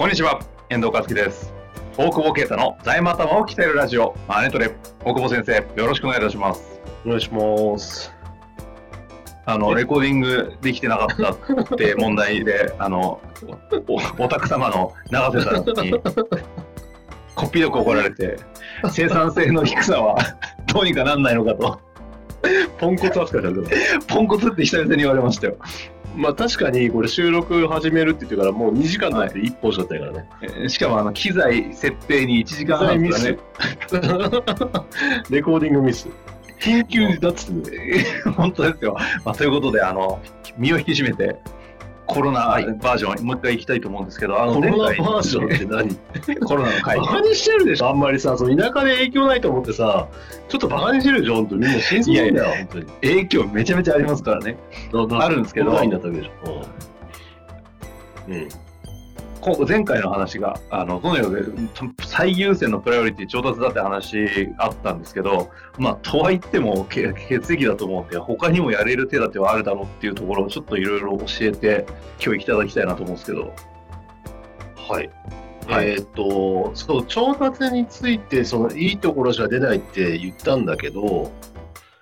こんにちは、遠藤和樹です。大久保啓太の財務頭を鍛えるラジオ、マネトレ。大久保先生、よろしくお願いいたします。お願いします。あの、レコーディングできてなかったって 問題で、あの、おお宅様の永瀬さんに、こっぴどく怒られて、生産性の低さはどうにかなんないのかと、ポンコツ扱いだけど。ポンコツって久々に言われましたよ。まあ確かにこれ収録始めるって言ってからもう2時間経って1本しちゃったからね。えーしかも、あの、機材設定に1時間半ですからね。レコーディングミス。緊急だっつってね。本当ですよ。まあ、ということで、あの、身を引き締めて、コロナバージョン、もう一回行きたいと思うんですけど、あの、コロナバージョンって何？コロナの回バカにしてるでしょあんまりさ、その田舎で影響ないと思ってさ、ちょっとバカにしてるでしょ本当にみんな心配だよ、本当に。影響めちゃめちゃありますからね。あるんですけどオンラインだったわけでしょ。うん。うん。こ前回の話が、あの、とにかく最優先のプライオリティ調達だって話あったんですけど、まあ、とは言ってもけ血液だと思うんで、他にもやれる手立てはあるだろうっていうところをちょっといろいろ教えて、今日いただきたいなと思うんですけど。はい。はいえーっと、そう、調達について、その、いいところしか出ないって言ったんだけど、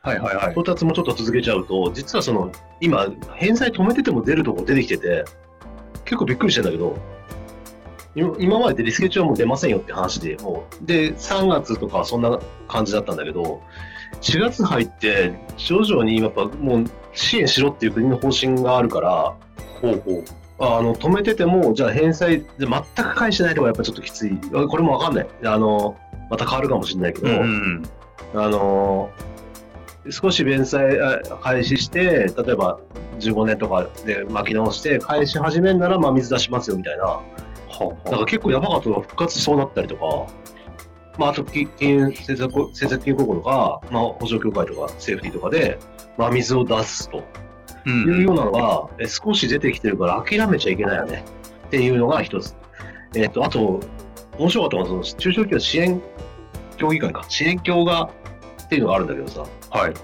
はいはいはい。調達もちょっと続けちゃうと、実はその、今、返済止めてても出るとこ出てきてて、結構びっくりしてんだけど、今今まででリスケ中はもう出ませんよって話で、もう、で、3月とかはそんな感じだったんだけど、4月入って、徐々にやっぱもう支援しろっていう国の方針があるから、ほうほう。あの、止めてても、じゃあ返済で全く返してないとかやっぱちょっときつい。これもわかんない。あの、また変わるかもしれないけど、うんうんあの少し弁済あ開始して、例えば15年とかで巻き直して、返し始めんなら、まあ、水出しますよみたいな、はあなんか結構やばかったのが復活しそうだったりとか、まあ、あと政策金融公庫とか、まあ、保証協会とか、セーフティーとかで、まあ、水を出すと。ういうようなのが、え少し出てきてるから諦めちゃいけないよね。っていうのが一つ。えっ、と、あと、面白かったのは、その中小企業支援協議会か、支援協がっていうのがあるんだけどさ、はい。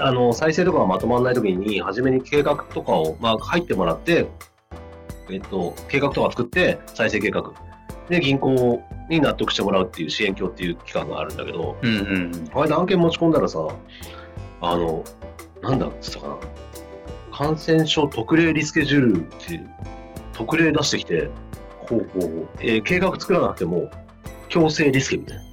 あの、再生とかがまとまらないときに、初めに計画とかを、まあ、入ってもらって、えっと、計画とか作って、再生計画。で、銀行に納得してもらうっていう支援協っていう機関があるんだけど、うんうん。あれ何件持ち込んだらさ、あの、なんだっつったかな。感染症特例リスケジュールっていう、特例出してきて、ほうほうほう。えー計画作らなくても、強制リスケみたいな。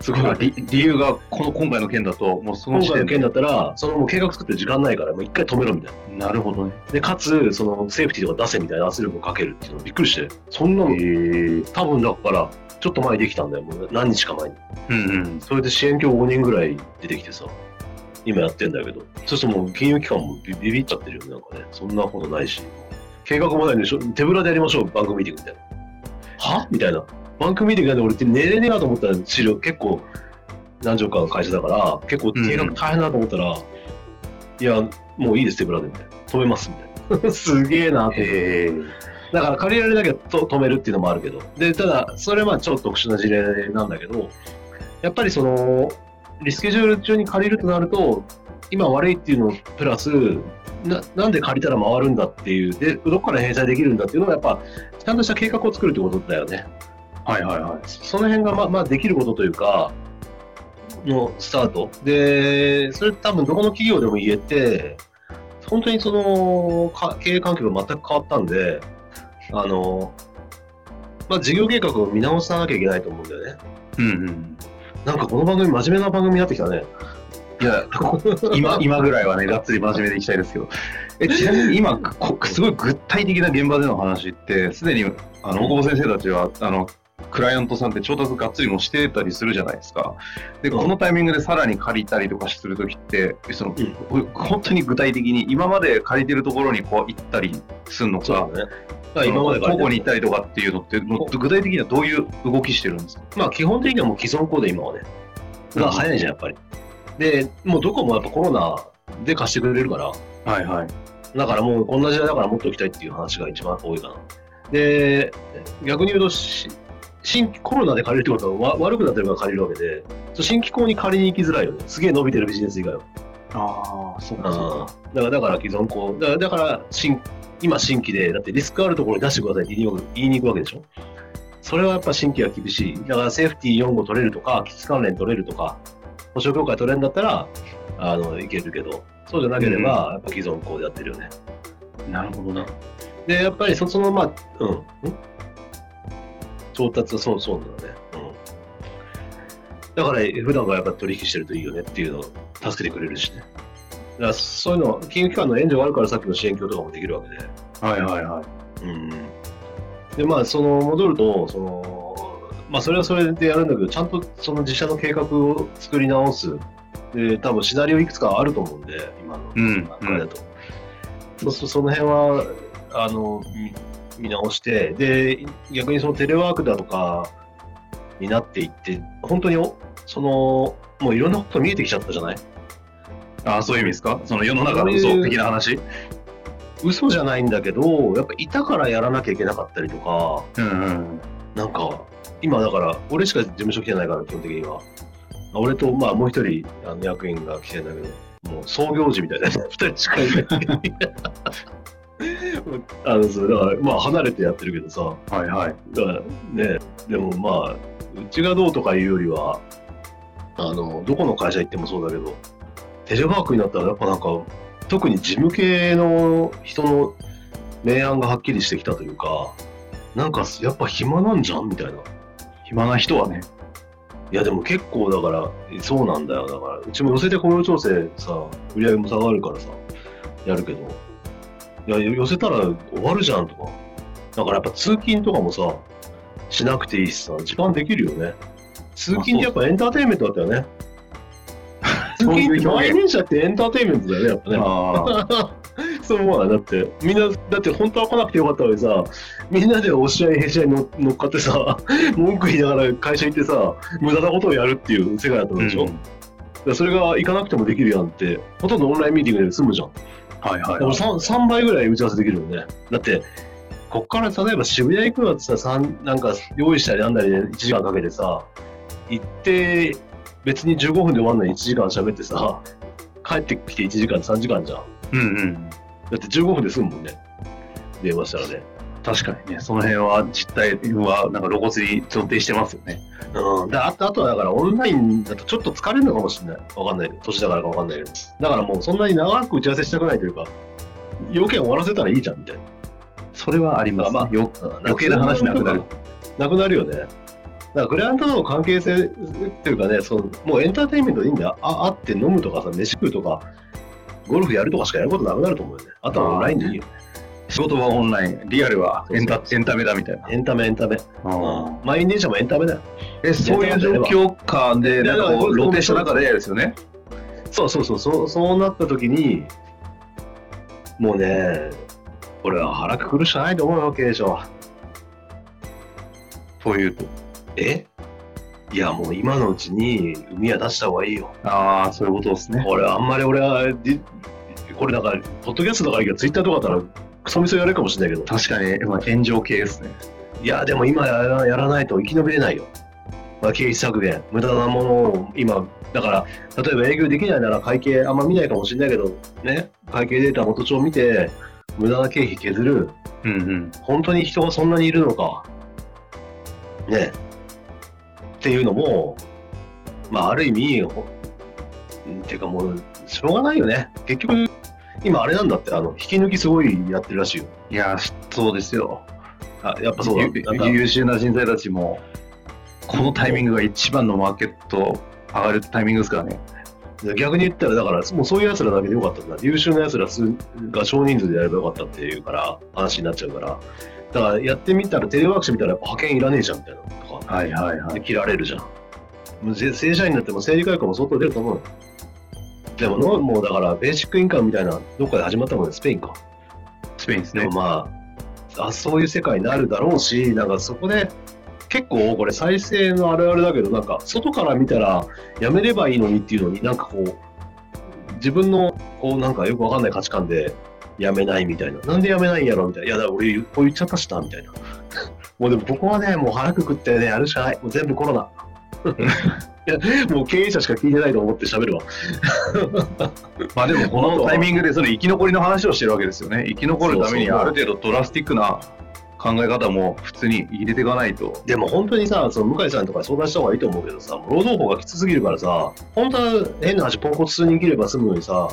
すごい。理理由がこの今回の件だと、もうその今回の件。だったら、そのもう計画作ってる時間ないから、もう一回止めろみたいな。なるほどね。で、かつ、そのセーフティーとか出せみたいな圧力をかけるっていうのびっくりして、そんなの、え。多分だから、ちょっと前にできたんだよ、もう何日か前に。うんうん。それで支援協5人ぐらい出てきてさ、今やってんだけど、そうするともう金融機関もビビビっちゃってるよね、なんかね。そんなことないし。計画もないのにしょ、手ぶらでやりましょう、バンクミーティングみたいな。は？みたいな。バンクミーティングやって俺寝れねえなと思ったら資料結構何兆かの会社だから、結構計画大変だと思ったら、いや、もういいです、手ぶらでみたいな。止めます、みたいな。すげえなと思って。えだから借りられなきゃと止めるっていうのもあるけど。で、ただ、それは超特殊な事例なんだけど、やっぱりその、リスケジュール中に借りるとなると、今悪いっていうのプラス、ななんで借りたら回るんだっていう、で、どこから返済できるんだっていうのはやっぱ、ちゃんとした計画を作るってことだよね。はいはいはい。その辺がまあ、まあ、できることというか、のスタート。で、それ多分どこの企業でも言えて、本当にその、か経営環境が全く変わったんで、あの、まあ、事業計画を見直さなきゃいけないと思うんだよね。うんうん。なんかこの番組真面目な番組になってきたね。いや、今、今ぐらいはね、がっつり真面目でいきたいですけど。え、ちなみに今、こすごい具体的な現場での話って、すでに、あの、大久保先生たちは、あの、クライアントさんって調達がっつりもしてたりするじゃないですか。で、うんこのタイミングでさらに借りたりとかするときって、その、うん本当に具体的に今まで借りてるところにこう行ったりするのか、ね。だから今までから交互に行ったりとかっていうのって、具体的にはどういう動きしてるんですか？まあ基本的にはもう既存コード今はね。が早いじゃん、やっぱり。で、もうどこもやっぱコロナで貸してくれるから、はいはい。だからもうこんな時代だから持っておきたいっていう話が一番多いかな。で、逆に言うとし、新規コロナで借りるってことはわ悪くなってるから借りるわけで、そう新規校に借りに行きづらいよね。すげえ伸びてるビジネス以外は。ああ、そううんだから、だから既存校、だから、だから新今新規で、だってリスクあるところに出してくださいって言いに行く言いに行くわけでしょ？それはやっぱ新規は厳しい。だからセーフティー4号取れるとか、基地関連取れるとか、保証協会取れるんだったら、あの、いけるけど、そうじゃなければ、やっぱ既存校でやってるよね。なるほどな。で、やっぱりそその、まあ、うん。ん調達はそう、そうだね。うん。だから、普段からやっぱ取引してるといいよねっていうのを助けてくれるしね。だからそういうの、金融機関の援助があるからさっきの支援協とかもできるわけで。はいはいはい。うん。で、まあ、その、戻ると、その、まあ、それはそれでやるんだけど、ちゃんとその自社の計画を作り直す。で、多分シナリオいくつかあると思うんで、今のうん段階だと。そうすると、その辺は、あの、見見直して、で、逆にそのテレワークだとかになっていって、本当にお、その、もういろんなこと見えてきちゃったじゃない？ああ、そういう意味ですか？その世の中の嘘的な話？嘘じゃないんだけど、やっぱいたからやらなきゃいけなかったりとか、うんうん。なんか、今だから、俺しか事務所来てないから、基本的には。俺と、まあ、もう一人、あの役員が来てんだけど、もう創業時みたいな、二人しかいない。あの、そう、だから、まあ、離れてやってるけどさ、はいはい。だからね、でもまあ、うちがどうとかいうよりは、あの、どこの会社行ってもそうだけど、テレワークになったらやっぱなんか、特に事務系の人の明暗がはっきりしてきたというか、なんかやっぱ暇なんじゃんみたいな。暇な人はね。いやでも結構だから、そうなんだよ。だから、うちも寄せて雇用調整さ、売り上げも下がるからさ、やるけど、いや、寄せたら終わるじゃんとか。だからやっぱ通勤とかもさ、しなくていいしさ、時間できるよね。通勤ってやっぱエンターテインメントだったよね。通勤って満員電車ってエンターテインメントだよね、やっぱね。あ そう思わない？だって、みんな、だって本当は来なくてよかったのにさ、みんなで押し合いへし合いに乗乗っかってさ、文句言いながら会社行ってさ、無駄なことをやるっていう世界だったあ。でしょ、だからそれが行かなくてもできるやんって、ほとんどオンラインミーティングで済むじゃん。はいはいだから 3, 3倍ぐらい打ち合わせできるよね。だって、こっから例えば渋谷行くのってさ、三なんか用意したりなんだりで1時間かけてさ、行って、別に15分で終わんのに1時間喋ってさ、帰ってきて1時間3時間じゃん。うんうん。だって15分で済むもんね。電話したらね。確かにね、その辺は実態はなんか露骨に想定してますよね。うん。であとあとはだからオンラインだとちょっと疲れるのかもしれない。わかんない。年だからかわかんないけど。だからもうそんなに長く打ち合わせしたくないというか、要件終わらせたらいいじゃんみたいな。それはあります、まあよ余計な話なくなる。なくなるよね。だからクラントとの関係性っていうかね、そのもうエンターテインメントでいいんだよ。あ会って飲むとかさ、飯食うとか、ゴルフやるとかしかやることなくなると思うよね。あとはオンラインでいいよ。仕事はオンライン、リアルはエンタエンタメだみたいな。エンタメ、エンタメ。うん。満員電車もエンタメだよ。え、そういう状況下で、なんかこう、露呈した中でですよね。そうそうそう、そうそうなった時に、もうね、俺は腹くくるしかないと思うわけでしょ。というと。え？いや、もう今のうちに海は出した方がいいよ。ああ、そういうことですね。俺、あんまり俺は、これなんか、ポッドキャストとかいいけど、ツイッターとかだったら、クソみそやるかもしれないけど、確かに、まあ、炎上系ですね。いや、でも今やらやらないと生き延びれないよ。まあ、経費削減、無駄なものを今、だから、例えば営業できないなら会計あんま見ないかもしれないけど、ね、会計データ元帳見て、無駄な経費削る、うんうん。本当に人がそんなにいるのか、ね、っていうのも、まあ、ある意味、ほうんていうかもう、しょうがないよね。結局、今あれなんだって、あの、引き抜きすごいやってるらしいよ。いや、そうですよ。あ、やっぱそう優秀な人材たちも、このタイミングが一番のマーケット上がるタイミングですからね。逆に言ったら、だから、もうそういう奴らだけでよかったんだ。優秀な奴ら数が少人数でやればよかったっていうから、話になっちゃうから。だから、やってみたら、テレワークしてみたら、やっぱ派遣いらねえじゃん、みたいな。とか、はいはいはでい。切られるじゃん。もうぜ正社員になっても生理改革も相当出ると思うよ。でもの、もうだから、ベーシックインカムみたいな、どっかで始まったもんね、スペインか。スペインですねでも。まあ、あそういう世界になるだろうし、なんかそこで、結構これ再生のあるあるだけど、なんか外から見たらやめればいいのにっていうのになんかこう、自分のこうなんかよくわかんない価値観でやめないみたいな。なんでやめないんやろ？みたいな。いや、だ俺こう言っちゃったしな、みたいな。もうでもここはね、もう腹くくってね、やるしかない。もう全部コロナ。もう経営者しか聞いてないと思って喋るわ。まあでもこのタイミングでその生き残りの話をしてるわけですよね。生き残るためにある程度ドラスティックな考え方も普通に入れていかないと。でも本当にさ、その向井さんとか相談した方がいいと思うけどさ、労働法がきつすぎるからさ、本当は変な話、ポンコツ数人切れば済むのにさ、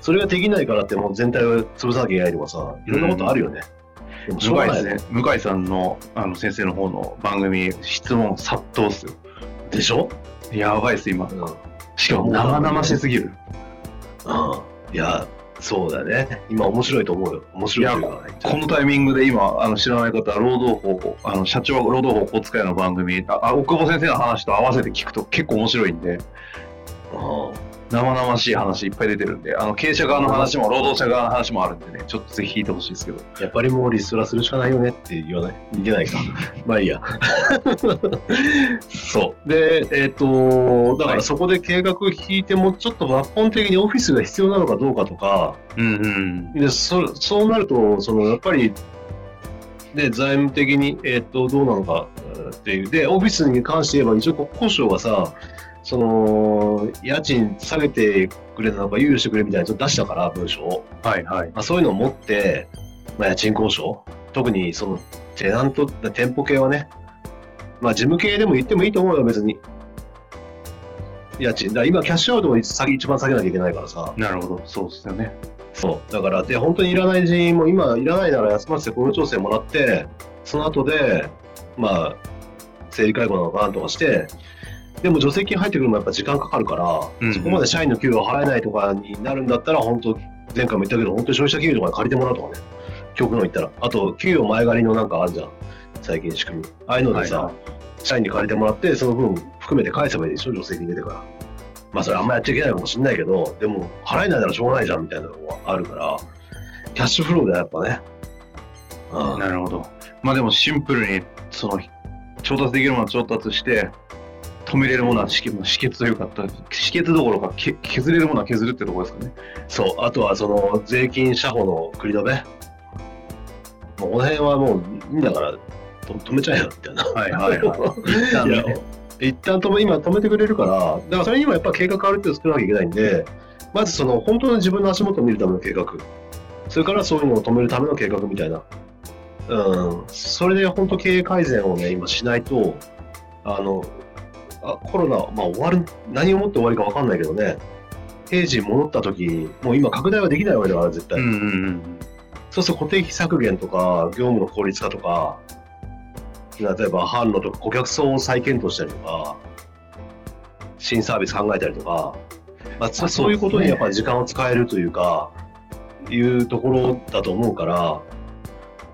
それができないからってもう全体を潰さなきゃいけないとかさ、いろんなことあるよね。うがないよね。向井さんのあの先生の方の番組、質問殺到っすよ。でしょ？やばいっす、今う。ん。うん。しかも生々しすぎる。いや、そうだね。今面白いと思うよ。面白いとい。このタイミングで今、あの知らない方、労働法、あの社長労働法お使いの番組あ、あ奥保先生の話と合わせて聞くと結構面白いんで、うん生々しい話いっぱい出てるんで、あの経営者側の話も労働者側の話もあるんでね、ちょっとぜひ聞いてほしいですけど。やっぱりもうリストラするしかないよねって言わないいけないか。まあいいや。そう。で、えっ、と、だからそこで計画引いても、ちょっと抜本的にオフィスが必要なのかどうかとか、うんうん。でそそうなると、そのやっぱり、で財務的に、えっとどうなのかえーっていう、で、オフィスに関して言えば、一応国交省がさ、その家賃下げてくれなのか、猶予してくれみたいなの出したから、文章を。はいはい。まあ、そういうのを持って、まあ、家賃交渉、特にそのテナント、店舗系はね、まあ、事務系でも言ってもいいと思うよ、別に。家賃。だ今、キャッシュアウトを先一番下げなきゃいけないからさ。なるほど、そうですよね。そう。だから、で、本当にいらない人員も、今、いらないなら休ませて雇用調整もらって、その後で、まあ、生理介護なのかなんとかして、でも助成金入ってくるのもやっぱ時間かかるから、うんそこまで社員の給与を払えないとかになるんだったら、本当、前回も言ったけど、本当に消費者金融とかに借りてもらうとかね、極論言ったら。あと、給与前借りのなんかあるじゃん、最近仕組み。ああいうのでさ、はい社員に借りてもらって、その分含めて返せばいいでしょ、助成金出てから。まあ、それあんまやっちゃいけないかもしれないけど、でも、払えないならしょうがないじゃんみたいなのがあるから、キャッシュフローでやっぱね。うんなるほど。まあでもシンプルに、その、調達できるものは調達して、止めれるものは止血止血というか、止血どころかけ削れるものは削るってところですかね。そう、あとはその税金社保の繰り止め。もうこの辺はもういいんだから、と止めちゃえよみたいな。はいはいはい。一旦一旦止め今止めてくれるから、だからそれにもやっぱ計画ある程度作らなきゃいけないんで、まずその本当に自分の足元を見るための計画、それからそういうのを止めるための計画みたいな、うん、それで本当経営改善をね、今しないと、あの、あコロナ、まあ終わる、何をもって終わりか分かんないけどね、平時に戻った時、もう今拡大はできないわけだから絶対。うんうんうん。そうすると固定費削減とか、業務の効率化とか、例えば販路とか顧客層を再検討したりとか、新サービス考えたりとか、まあ、そういうことにやっぱり時間を使えるというか、いうところだと思うから、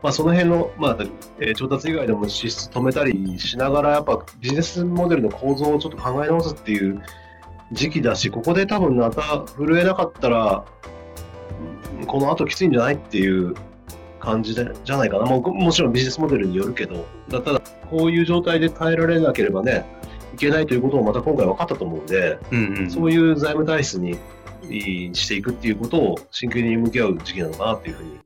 まあ、その辺の、まあえー調達以外でも支出止めたりしながら、やっぱビジネスモデルの構造をちょっと考え直すっていう時期だし、ここで多分また震えなかったら、うんこの後きついんじゃないっていう感じでじゃないかな。もうもちろんビジネスモデルによるけど、だただ、こういう状態で耐えられなければね、いけないということをまた今回分かったと思うんで、うんうん。そういう財務体質にしていくっていうことを真剣に向き合う時期なのかなっていうふうに、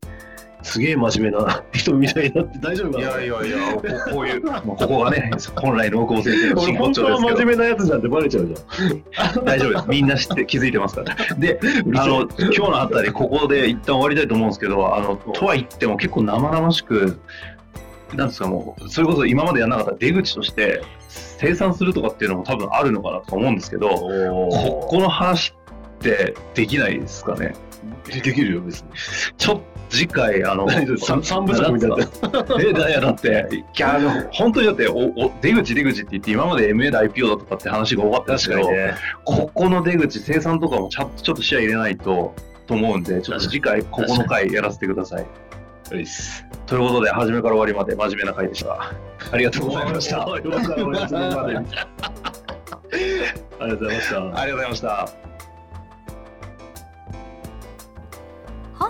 すげえ真面目な 人みたいになって大丈夫かいなやいやいや、ここういう、まあここがね、本来の大久保先生の俺真骨頂ですけど、面目なやつじゃんってバレちゃうじゃん。大丈夫です。みんな知って気づいてますから。で、あの、今日のあたり、ここで一旦終わりたいと思うんですけど、あの、とは言っても結構生々しく、なんですか、もう、それこそ今までやらなかった出口として、生産するとかっていうのも多分あるのかなとか思うんですけど、ここの話ってできないですかね？できるよ、別に。ちょっと次回、あの、三部作みたいになえ、だいやだって、いやあの本当にだっておお、出口出口って言って、今まで MA だ IPO だとかって話が多かったんですけど、ね。ここの出口、生産とかもちゃんとちょっと視野入れないと、と思うんで、ちょっと次回、ここの回やらせてください。ということで、初めから終わりまで真面目な回でした。ありがとうございました。ありがとうございました。ありがとうございました。